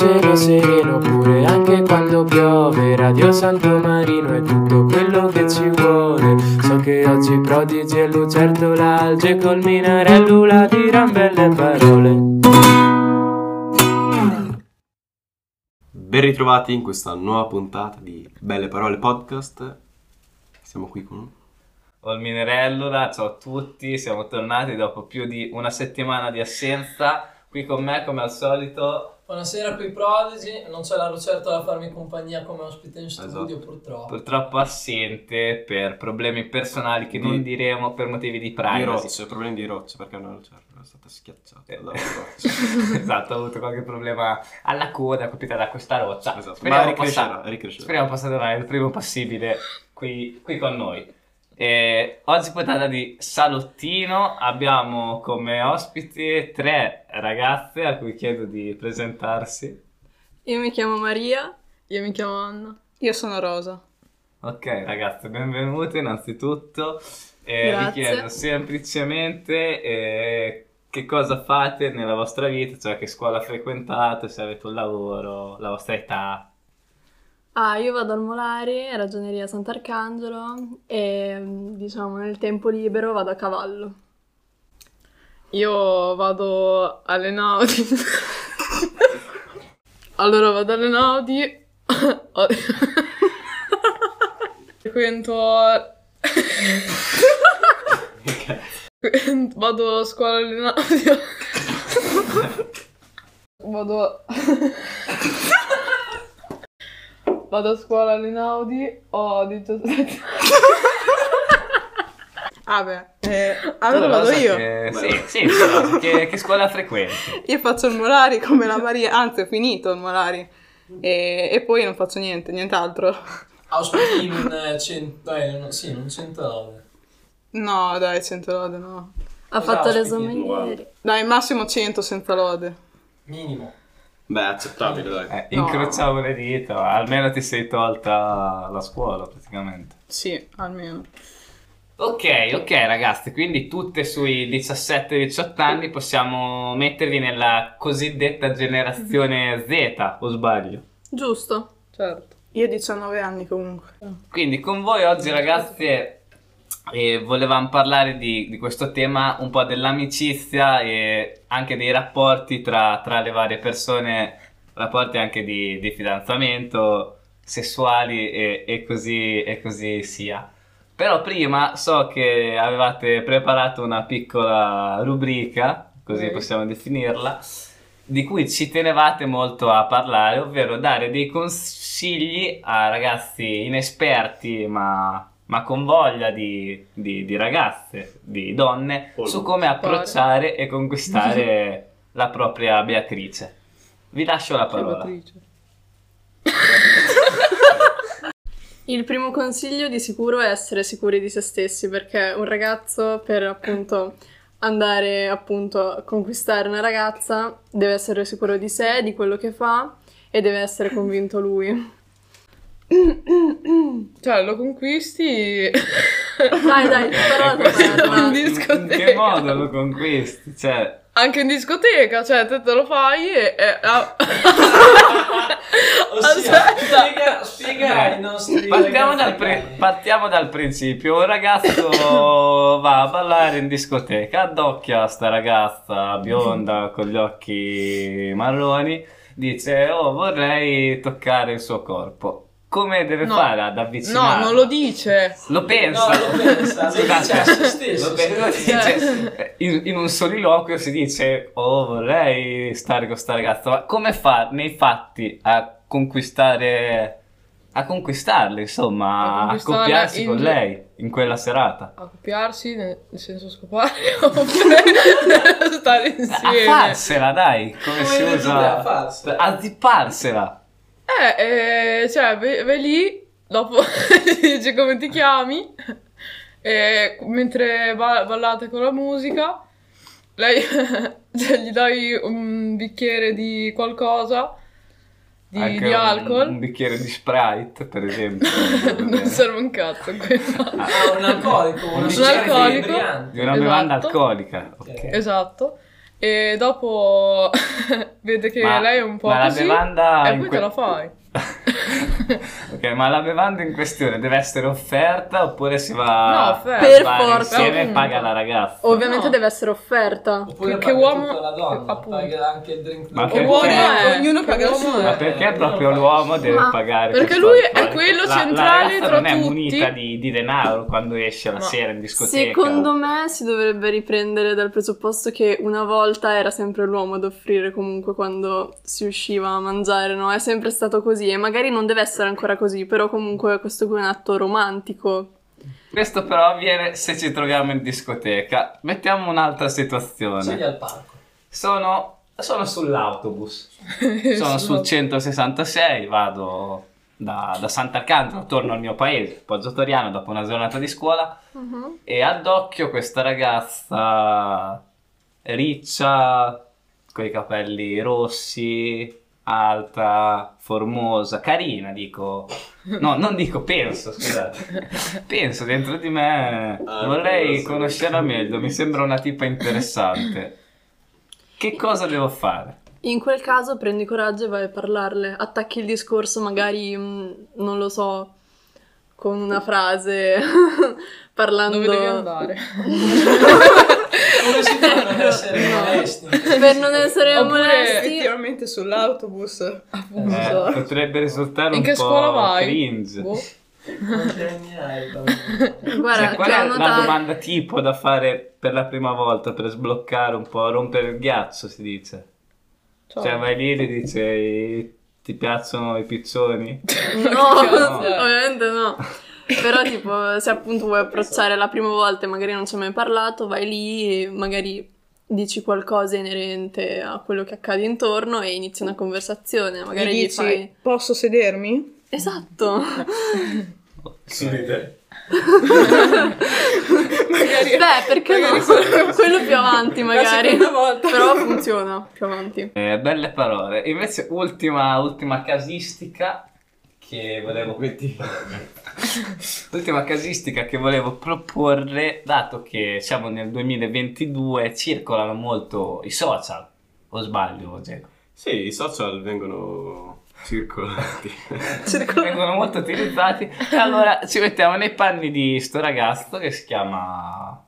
cielo sereno pure anche quando piove Radio Santo Marino è tutto quello che ci vuole So che oggi prodigi e lucertola alge col minarello la diran belle parole Ben ritrovati in questa nuova puntata di Belle Parole Podcast. Siamo qui con Olminerello, ciao a tutti, siamo tornati dopo più di una settimana di assenza. Qui con me, come al solito, Buonasera qui Prodigy, non c'è la Lucertola a farmi compagnia come ospite in studio Esatto. purtroppo. purtroppo assente per problemi personali che non Di- diremo per motivi di di privacy. rocce, problemi di rocce perché una lucertola è stata schiacciata Eh. da una roccia. esatto, ho avuto qualche problema alla coda colpita da questa roccia. Esatto, ma Speriamo ricrescerà, possa, ricrescerà. speriamo possa tornare il prima possibile qui, qui con noi. E oggi puntata di Salottino abbiamo come ospiti tre ragazze a cui chiedo di presentarsi. Io mi chiamo Maria. Io mi chiamo Anna. Io sono Rosa. Ok ragazze, benvenute innanzitutto. E vi chiedo semplicemente eh, che cosa fate nella vostra vita, cioè che scuola frequentate, se avete un lavoro, la vostra età. Ah, io vado al Molari, Ragioneria Sant'Arcangelo e diciamo nel tempo libero vado a cavallo. Io vado alle Naudi. allora vado alle Naudi. Frequento... Vado a scuola alle Naudi. Vado... Vado a scuola alle Naudi, ho 17 Ah beh, eh, allora vado io. Che, sì, sì, che, che scuola frequenti? Io faccio il Molari come la Maria, anzi ho finito il Molari. E, e poi non faccio niente, nient'altro. Auspichi in un eh, cento, no, sì, in un 109. No, dai, 100 lode no. Ha Cosa fatto ospiti? l'esame ieri. Dai, massimo 100 senza lode. Minimo. Beh, accettabile, dai. Eh, No. incrociamo le dita, almeno ti sei tolta la scuola praticamente. Sì, almeno. Ok, ok ragazzi, quindi tutte sui 17-18 anni possiamo mettervi nella cosiddetta generazione Z, o sbaglio? Giusto? Certo. Io ho 19 anni comunque. Quindi con voi oggi ragazzi eh, volevamo parlare di, di questo tema, un po' dell'amicizia e anche dei rapporti tra, tra le varie persone, rapporti anche di, di fidanzamento, sessuali e, e così, e così sia. Però prima so che avevate preparato una piccola rubrica, così Sì. possiamo definirla, di cui ci tenevate molto a parlare, ovvero dare dei consigli a ragazzi inesperti ma, ma con voglia di, di- di ragazze, di donne, su come approcciare e conquistare la propria Beatrice. Vi lascio la parola. Il primo consiglio di sicuro è essere sicuri di se stessi perché un ragazzo per appunto andare appunto a conquistare una ragazza deve essere sicuro di sé, di quello che fa e deve essere convinto lui. Cioè, lo conquisti. Dai, dai, però in- In discoteca. In che modo lo conquisti? Cioè, Anche in discoteca, cioè, te, te lo fai e. e- ah. Ossia, Aspetta. spiega, spiega ai nostri partiamo, dal pre- partiamo dal principio. Un ragazzo va a ballare in discoteca, addocchia sta ragazza bionda con gli occhi marroni, dice: Oh, vorrei toccare il suo corpo. Come deve No. fare ad No, avvicinarlo? non lo dice. Lo pensa. No, lo pensa, lo dice a se stesso, lo pe- lo dice- in, in un soliloquio si dice oh vorrei stare con sta ragazza ma come fa nei fatti a conquistare a conquistarle insomma A a, conquistarla accoppiarsi in- con lei in quella serata A copiarsi, nel senso scopare, oppure stare a insieme. farsela dai come, Come si usa a farsela. a zipparsela Eh, eh, cioè, vai, vai lì, dopo dice come ti chiami, e mentre ba- ballate con la musica, lei cioè, gli dai un bicchiere di qualcosa, di, Anche di un- alcol, un bicchiere di Sprite per esempio non serve un cazzo quello. Ah, un alcolico, una Un sostanza alcolico. di una bevanda Esatto. alcolica ok Esatto. E dopo vede che Ma- lei è un po' ma la così bevanda e poi que- te la fai. ok, ma la bevanda in questione deve essere offerta oppure si va No. Per forza. insieme e paga la ragazza? Ovviamente No. deve essere offerta. Oppure Che paga uomo- tutta la donna, appunto. paga anche il drink Ma che Uomo Perché? è- Ognuno che paga il suo. è? Ma perché Eh, proprio io- l'uomo deve Ma- pagare? perché lui è quello La- centrale la tra non è tutti. munita di, di denaro quando esce la No. sera in discoteca. Secondo me si dovrebbe riprendere dal presupposto che una volta era sempre l'uomo ad offrire comunque quando si usciva a mangiare, no? È sempre stato così e magari non deve essere ancora così, però comunque questo qui è un atto romantico. Questo però avviene se ci troviamo in discoteca. Mettiamo un'altra situazione. Scegli al parco. Sono, sono sull'autobus. Sono sul 166, vado da, da Sant'Arcangelo, torno al mio paese, Poggio Toriano, dopo una giornata di scuola e ad occhio questa ragazza riccia, con i capelli rossi, alta, formosa, carina, dico. No, non dico, penso, scusate. Penso dentro di me, Ah, vorrei conoscerla meglio, mi sembra una tipa interessante. Che cosa devo fare? In quel caso prendi coraggio e vai a parlarle, attacchi il discorso magari, mm, non lo so, con una frase, parlando... Dove devi andare? Come si fa a non essere molesti? Per non essere Oppure- molesti... Effettivamente sull'autobus, appunto. Eh, potrebbe risultare In un che po' scuola vai? cringe. Boh. Guarda, Cioè, qual ti ho è la notato- domanda tipo da fare per la prima volta per sbloccare un po', rompere il ghiaccio, si dice? Ciao. Cioè, vai lì e dici ti piacciono i piccioni? No, No. ovviamente no. Però tipo, se appunto vuoi approcciare la prima volta e magari non ci hai mai parlato, vai lì e magari dici qualcosa inerente a quello che accade intorno e inizi una conversazione. Magari Gli dici... dici, posso sedermi? Esatto. Sorride. Magari Beh, perché no? Quello più avanti magari. Però funziona più avanti. Eh, belle parole. Invece, ultima, ultima casistica che volevo. ultima casistica che volevo proporre, dato che siamo nel 2022, circolano molto i social. O sbaglio, Geco? Sì, i social vengono circolati. vengono molto utilizzati. Allora ci mettiamo nei panni di sto ragazzo che si chiama,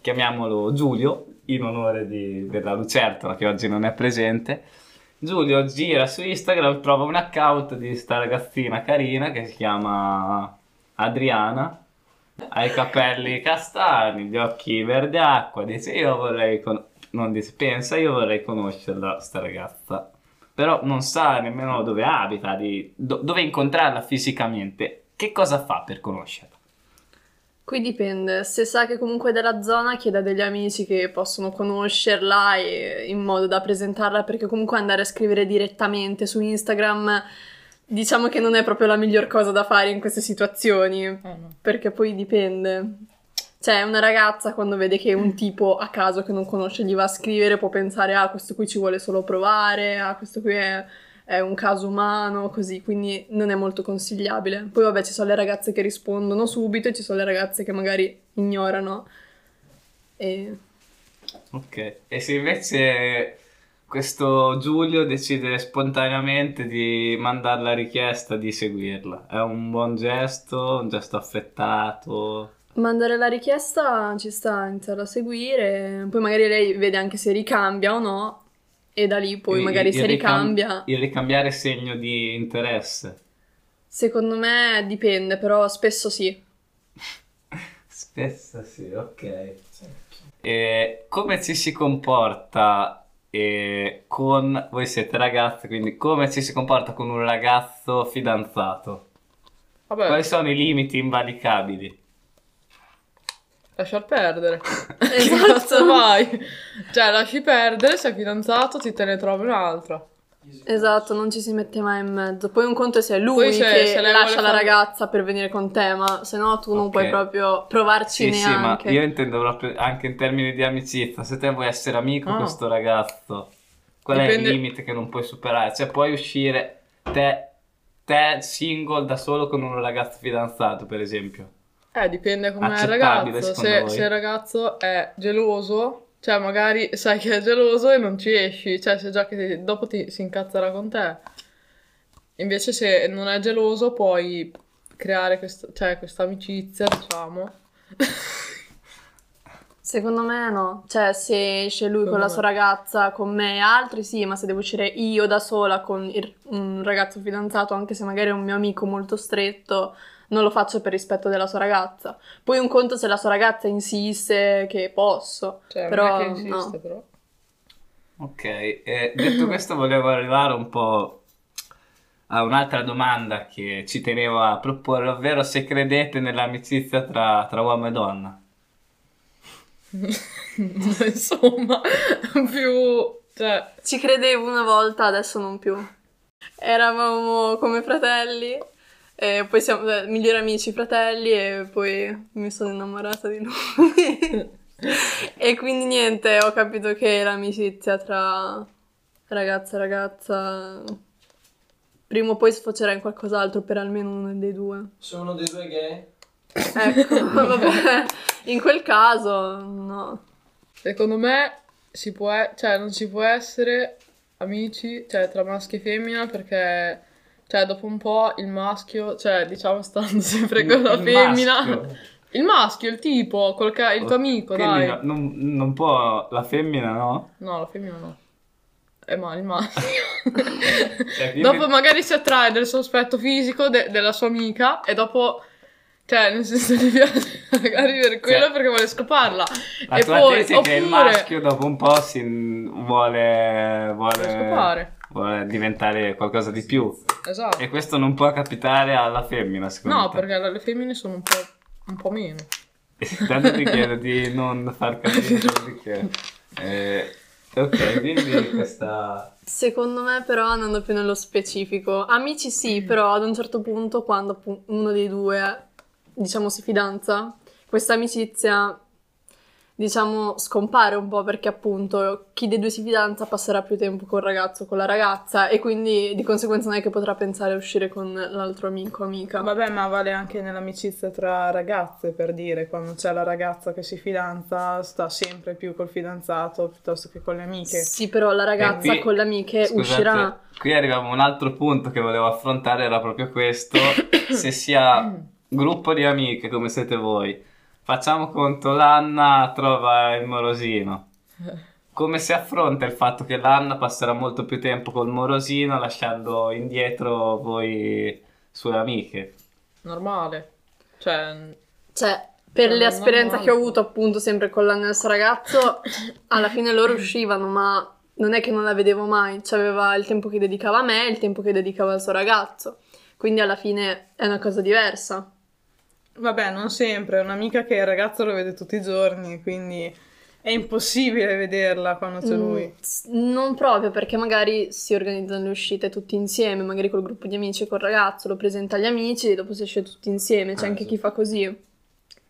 chiamiamolo Giulio, in onore di- della Lucertola che oggi non è presente. Giulio gira su Instagram, trova un account di sta ragazzina carina che si chiama Adriana. Ha i capelli castani, gli occhi verde acqua. Dice: Io vorrei. con- Non dice, pensa, io vorrei conoscerla, sta ragazza però non sa nemmeno dove abita, di- do- dove incontrarla fisicamente. Che cosa fa per conoscerla? Qui dipende, se sa che comunque è della zona chieda degli amici che possono conoscerla e in modo da presentarla perché comunque andare a scrivere direttamente su Instagram diciamo che non è proprio la miglior cosa da fare in queste situazioni Eh, no. perché poi dipende. Cioè una ragazza quando vede che un tipo a caso che non conosce gli va a scrivere può pensare ah questo qui ci vuole solo provare, ah questo qui è è un caso umano, così, quindi non è molto consigliabile. Poi vabbè, ci sono le ragazze che rispondono subito e ci sono le ragazze che magari ignorano. E Ok. E se invece questo Giulio decide spontaneamente di mandare la richiesta di seguirla, è un buon gesto, un gesto affettato. mandare la richiesta ci sta, iniziare a seguire, poi magari lei vede anche se ricambia o no e da lì poi Il- magari il se ricam- ricambia. Il ricambiare segno di interesse. Secondo me dipende, però spesso sì. Spesso sì, ok. E come ci si comporta eh, con... Voi siete ragazze, quindi come ci si comporta con un ragazzo fidanzato? Vabbè, Quali sono i limiti invalicabili? lasciar perdere. Che Esatto. cazzo vai? Cioè, lasci perdere, sei fidanzato, ti te ne trovi un'altra. Esatto, non ci si mette mai in mezzo. Poi un conto è se è lui Poi se- che se lascia la fare- ragazza per venire con te, ma se no tu non puoi proprio provarci Sì, sì, ma neanche. io intendo proprio anche in termini di amicizia. Se te vuoi essere amico Ah. con sto ragazzo, qual è Dipende- il limite che non puoi superare? Cioè, puoi uscire te, te single da solo con un ragazzo fidanzato, per esempio. Eh, dipende com'è il ragazzo. Se, se il ragazzo è geloso, cioè magari sai che è geloso e non ci esci, cioè se già che dopo ti, si incazzerà con te. Invece se non è geloso puoi creare questa, cioè, questa amicizia, diciamo. Secondo me no, cioè se esce lui con la me. sua ragazza, con me e altri sì, ma se devo uscire io da sola con il- un ragazzo fidanzato, anche se magari è un mio amico molto stretto, non lo faccio per rispetto della sua ragazza. Poi un conto se la sua ragazza insiste che posso, Cioè, però non è che insiste, no. però. Ok, eh, detto questo volevo arrivare un po' a un'altra domanda che ci tenevo a proporre, ovvero se credete nell'amicizia tra, tra uomo e donna. Insomma, più... Cioè, Ci credevo una volta, adesso non più. Eravamo come fratelli, e poi siamo eh, migliori amici fratelli e poi mi sono innamorata di lui. e quindi niente, ho capito che l'amicizia tra ragazza e ragazza prima o poi sfocerà in qualcos'altro per almeno uno dei due. Se uno dei due gay, Ecco, vabbè, in quel caso no. secondo me si può... Cioè, non si può essere amici, cioè, tra maschio e femmina perché... Cioè, dopo un po' il maschio, cioè, diciamo, stando sempre con la Il femmina... maschio. Il maschio, il tipo, col ca- il tuo amico, Quindi dai. no- non, non può la femmina, no? No, la femmina no. Eh, ma il maschio. Cioè, dopo magari si attrae del suo aspetto fisico de- della sua amica e dopo... Cioè, nel senso gli piace magari per quello Cioè, perché vuole scoparla. La e tua poi, tesi è che il oppure- maschio dopo un po' si vuole, vuole, Vuole scopare. Vuole diventare qualcosa di più. Esatto. E questo non può capitare alla femmina, secondo No, te. perché le femmine sono un po', un po' meno. Tanto ti chiedo di non far capire perché. Eh, ok, quindi questa... Secondo me però andando più nello specifico, amici sì, però ad un certo punto quando uno dei due, diciamo, si fidanza, questa amicizia, diciamo, scompare un po' perché appunto chi dei due si fidanza passerà più tempo col ragazzo o con la ragazza e quindi di conseguenza non è che potrà pensare a uscire con l'altro amico o amica. Vabbè, ma vale anche nell'amicizia tra ragazze, per dire, quando c'è la ragazza che si fidanza, sta sempre più col fidanzato piuttosto che con le amiche. Sì, però la ragazza qui- con le amiche Scusate, uscirà. Qui arriviamo a un altro punto che volevo affrontare, era proprio questo. Se sia gruppo di amiche come siete voi, facciamo conto l'Anna trova il morosino. Come si affronta il fatto che l'Anna passerà molto più tempo col morosino lasciando indietro voi sue amiche? Normale. Cioè, Cioè, per Non- l'esperienza non che ho avuto appunto sempre con l'annesso ragazzo, alla fine loro uscivano, ma non è che non la vedevo mai, c'aveva il tempo che dedicava a me e il tempo che dedicava al suo ragazzo. Quindi alla fine è una cosa diversa. Vabbè, non sempre, è un'amica che il ragazzo lo vede tutti i giorni, quindi è impossibile vederla quando c'è Mm, lui. non proprio perché magari si organizzano le uscite tutti insieme, magari col gruppo di amici e col ragazzo, lo presenta agli amici e dopo si esce tutti insieme, c'è Eh, anche sì. chi fa così.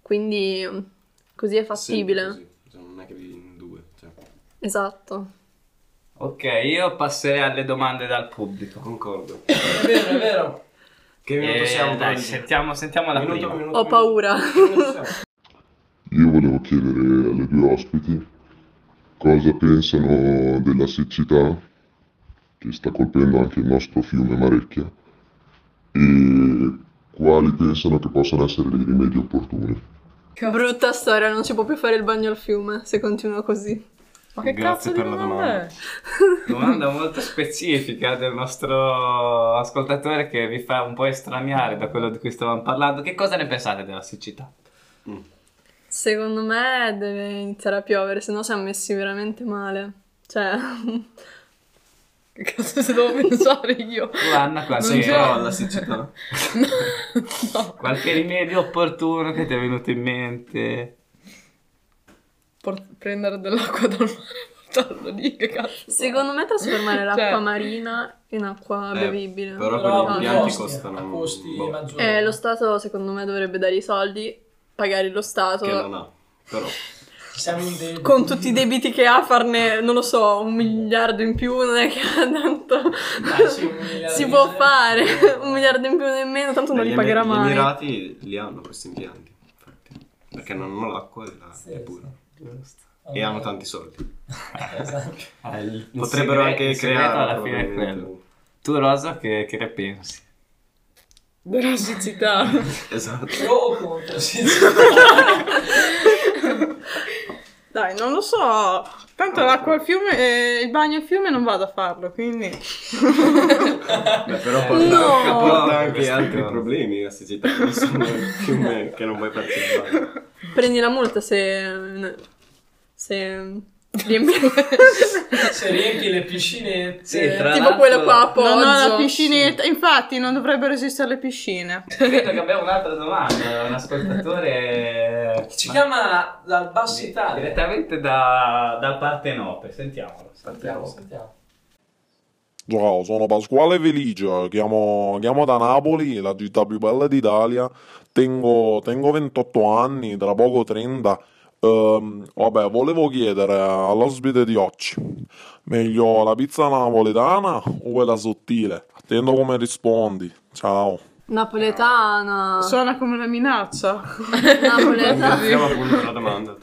Quindi così è fattibile. Così, cioè, non è che vivi in due. Cioè. Esatto. Ok, io passerei alle domande dal pubblico. Concordo. è vero, è vero. Che minuto Eh, siamo? dai, sentiamo, sentiamo la Minuto, prima. minuto, Ho minuto. paura. Che? Io volevo chiedere alle due ospiti cosa pensano della siccità che sta colpendo anche il nostro fiume Marecchia e quali pensano che possano essere dei rimedi opportuni. Brutta storia, non si può più fare il bagno al fiume se continua così. Ma che Grazie cazzo di per la domanda domanda. è? Domanda molto specifica del nostro ascoltatore che vi fa un po' estraniare da quello di cui stavamo parlando. Che cosa ne pensate della siccità? Secondo me deve iniziare a piovere, se no siamo messi veramente male. Cioè, Che cazzo se devo pensare io? Tu Anna, c'è- però la siccità. no. qualche rimedio opportuno che ti è venuto in mente? Por- prendere dell'acqua dal mare e portarlo lì, che cazzo. secondo me trasformare l'acqua Cioè- marina in acqua Eh, bevibile. però Però quelli a impianti costi, costano a costi boh, maggiori. Eh, lo Stato secondo me dovrebbe dare i soldi, pagare lo Stato. che non ha. Però Siamo in debito. Con tutti i debiti che ha, farne, non lo so, un miliardo in più non è che ha tanto. Dai, sì, un miliardo si di può euro. fare un miliardo in più nemmeno, tanto non gli li pagherà Emi- mai. Gli Emirati li hanno questi impianti, infatti. Perché non hanno l'acqua e la- Sì, è pura. Giusto. e hanno tanti soldi. Esatto. Eh, il- il Potrebbero segre- anche il segreto creare alla fine è quello. Tu Rosa che, che ne pensi? Della siccità. Esatto. Pro o contro? Sì, Dai, non lo so. Tanto l'acqua al fiume, eh, il bagno al fiume non vado a farlo, quindi... Beh, però porta, No! porta anche altri cose. problemi la siccità, non sono il fiume che non vuoi partecipare. Prendi la multa se... se... Se riempi le piscinette. Sì, tra tipo quella qua a Poggio. Non ho la piscinetta, infatti non dovrebbero esistere le piscine. Credo che abbiamo un'altra domanda, un ascoltatore... Ci Ma- chiama dal Basso Italia. Direttamente da, dal Partenope, sentiamolo. Sentiamo, sentiamo. Ciao, sono Pasquale Felice, chiamo, chiamo da Napoli, la città più bella d'Italia. Tengo, tengo 28 anni, tra poco 30. Ehm, vabbè, volevo chiedere all'ospite di oggi, meglio la pizza napoletana o quella sottile? Attendo come rispondi. Ciao. Napoletana. Suona come una minaccia. Napoletana. Iniziamo appunto la domanda.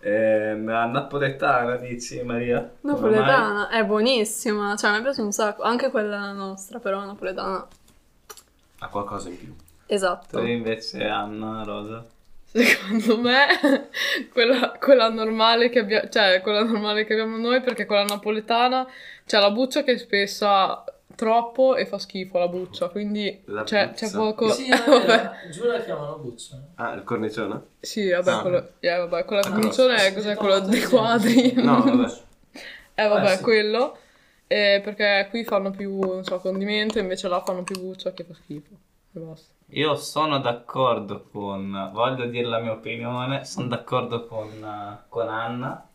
Eh, la napoletana dici Maria? Napoletana è buonissima, cioè mi piace un sacco, anche quella nostra però napoletana. Ha qualcosa in più. Esatto. Tu invece Anna, Rosa? Secondo me quella, quella normale che abbiamo, cioè quella normale che abbiamo noi perché quella napoletana c'è la buccia che è spessa troppo e fa schifo la buccia, quindi La c'è, c'è poco... Sì, vabbè. vabbè. Giù la chiamano Buccia. Ah, il cornicione? Sì, vabbè, Ah. quello, eh, vabbè, quella Ah, cornicione è cos'è quello dei quadri? No, vabbè. Eh vabbè, Eh, sì. quello. Eh, perché qui fanno più, non so, condimento, invece là fanno più buccia che fa schifo. E basta. Io sono d'accordo con, voglio dire la mia opinione, sono d'accordo con, con Anna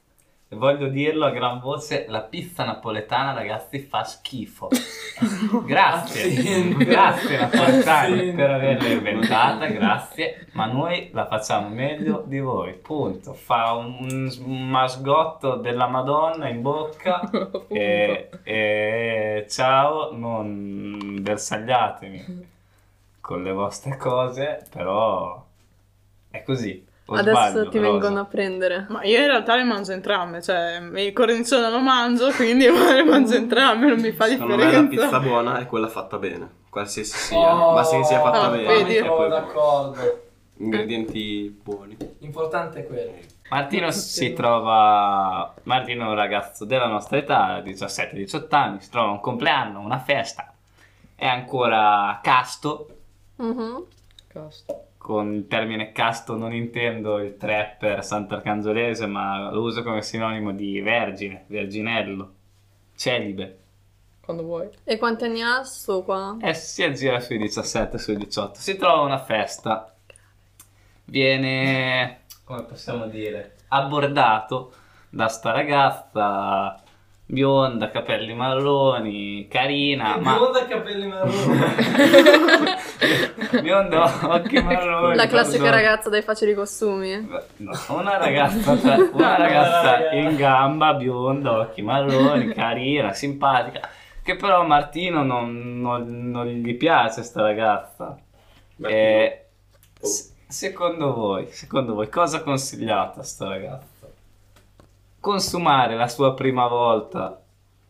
e voglio dirlo a gran voce, la pizza napoletana ragazzi fa schifo. Grazie, Aziende. grazie napoletani Aziende. per averla inventata, grazie, ma noi la facciamo meglio di voi, punto. Fa un, un masgotto della Madonna in bocca e, e ciao, non bersagliatemi con le vostre cose, però è così. O Adesso sbaglio, ti Rosa? vengono a prendere. Ma io in realtà le mangio entrambe, cioè il cornicione lo mangio, quindi le mangio entrambe, non mi fa Secondo me la differenza. pizza buona è quella fatta bene, qualsiasi sia. Oh, Basta che sia fatta ah, bene. vedi? Sono poi d'accordo. ingredienti buoni. L'importante è quello. Martino si trova. Martino è un ragazzo della nostra età, 17-18 anni, si trova a un compleanno, una festa. È ancora casto. Cazzo. Con il termine casto non intendo il trapper sant'arcangiolese, ma lo uso come sinonimo di vergine, verginello, celibe. Quando vuoi. E quanti anni ha sto qua? E si aggira sui 17, sui 18. Si trova a una festa. Viene, come possiamo dire, abbordato da sta ragazza bionda, capelli marroni, carina, ma Bionda capelli marroni. bionda, occhi marroni. La classica pardon. ragazza dai facili costumi. No, una ragazza, una ragazza in gamba, bionda, occhi marroni, carina, simpatica. Che però a Martino non, non- non gli piace sta ragazza. E s- secondo voi, secondo voi, cosa consigliate a sta ragazza? Consumare la sua prima volta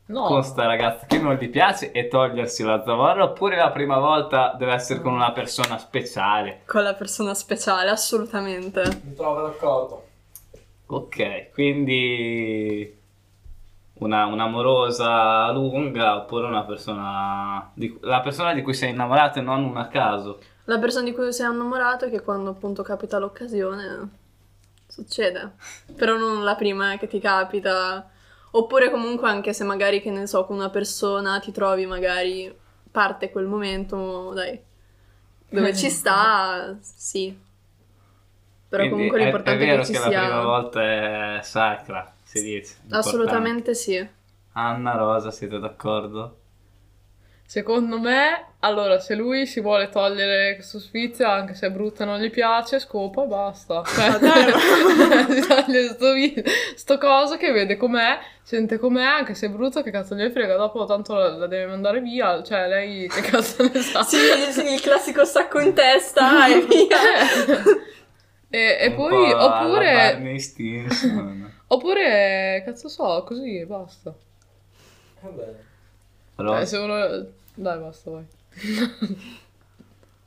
No. con sta ragazza che non gli piace e togliersi la zavorra oppure la prima volta deve essere con una persona speciale? Con la persona speciale, assolutamente. Mi trovo d'accordo. Ok, quindi una, un'amorosa lunga oppure una persona di, la persona di cui sei innamorato e non una a caso. La persona di cui sei innamorato è che quando appunto capita l'occasione succede. Però non la prima che ti capita. Oppure comunque anche se magari, che ne so, con una persona ti trovi magari parte quel momento, dai, dove ci sta, sì. Però Quindi comunque è- l'importante è, vero che ci che sia... la prima volta è sacra, si dice. importante. Assolutamente sì. Anna, Rosa, siete d'accordo? Secondo me, allora, se lui si vuole togliere questo sfizio, anche se è brutta e non gli piace, scopa e basta. Cioè, si toglie sto, coso che vede com'è, sente com'è, anche se è brutto, che cazzo gli frega, dopo tanto la, la deve mandare via, cioè lei che cazzo ne sa. Sì, sì, il classico sacco in testa e via. E, e Un poi, oppure, oppure, cazzo so, così e basta. Vabbè. Però- Eh, se uno... Dai, basta, vai.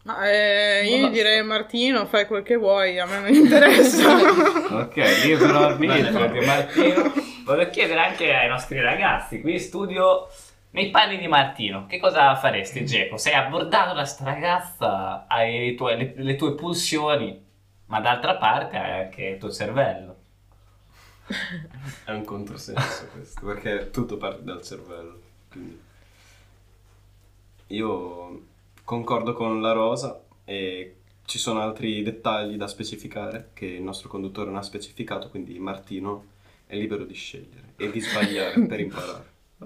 Ma eh, io direi Martino, fai quel che vuoi, a me non interessa. Ok, libero arbitrio di Martino. Voglio chiedere anche ai nostri ragazzi qui in studio, nei panni di Martino, che cosa faresti, Geco? Sei abbordato da sta ragazza, hai tuoi- le, le tue pulsioni, ma d'altra parte hai anche il tuo cervello. È un controsenso questo, perché tutto parte dal cervello. Quindi io concordo con la Rosa e ci sono altri dettagli da specificare che il nostro conduttore non ha specificato, quindi Martino è libero di scegliere e di sbagliare per imparare.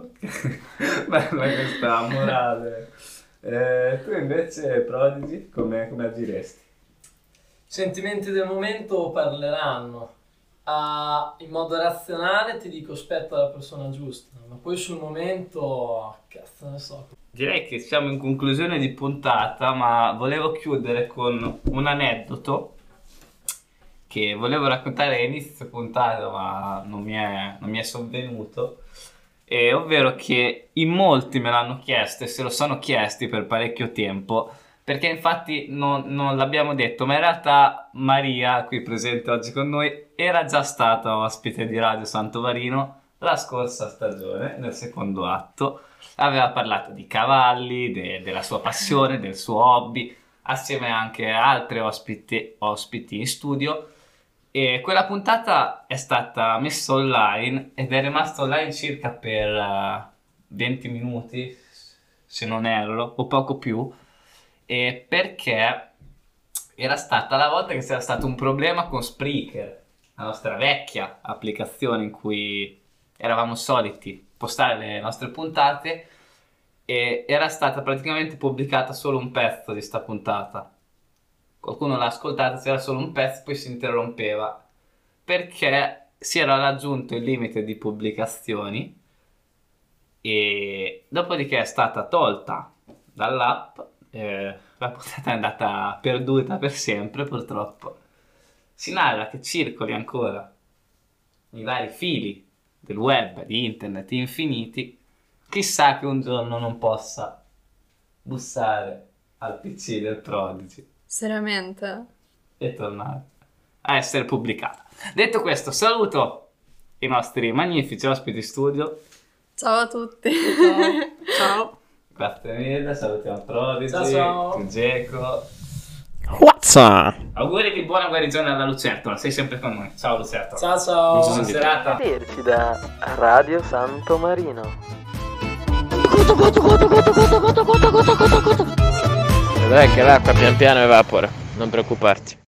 Bella questa morale. Eh, tu invece, Prodigy, come, come agiresti? Sentimenti del momento parleranno. Ah, in modo razionale ti dico aspetta la persona giusta, ma poi sul momento, cazzo ne so. Direi che siamo in conclusione di puntata, ma volevo chiudere con un aneddoto che volevo raccontare a inizio puntata, ma non mi è, non mi è sovvenuto. E ovvero che in molti me l'hanno chiesto e se lo sono chiesti per parecchio tempo, perché infatti non, non l'abbiamo detto, ma in realtà Maria, qui presente oggi con noi, era già stata ospite di Radio Santo Marino la scorsa stagione, nel secondo atto aveva parlato di cavalli, de- della sua passione, del suo hobby, assieme anche a altri ospiti, ospiti in studio. E quella puntata è stata messa online ed è rimasta online circa per eh, 20 minuti, se non erro, o poco più, e perché era stata la volta che c'era stato un problema con Spreaker, la nostra vecchia applicazione in cui eravamo soliti postare le nostre puntate e era stata praticamente pubblicata solo un pezzo di sta puntata. Qualcuno l'ha ascoltata, c'era solo un pezzo, poi si interrompeva perché si era raggiunto il limite di pubblicazioni e dopodiché è stata tolta dall'app, eh, la puntata è andata perduta per sempre purtroppo. Si narra che circoli ancora i vari fili del web, di internet infiniti, chissà che un giorno non possa bussare al PC del Prodigy Seriamente? e tornare a essere pubblicata. Detto questo, saluto i nostri magnifici ospiti studio. Ciao a tutti. Ciao. Grazie mille, salutiamo Prodigy, Ciao, ciao. Geco. What's up? Auguri di buona guarigione alla Lucertola, sei sempre con noi. Ciao Lucertola. Ciao ciao. Buona se- serata. Vederci da Radio Santo Marino. Vedrai che l'acqua pian piano evapora, non preoccuparti.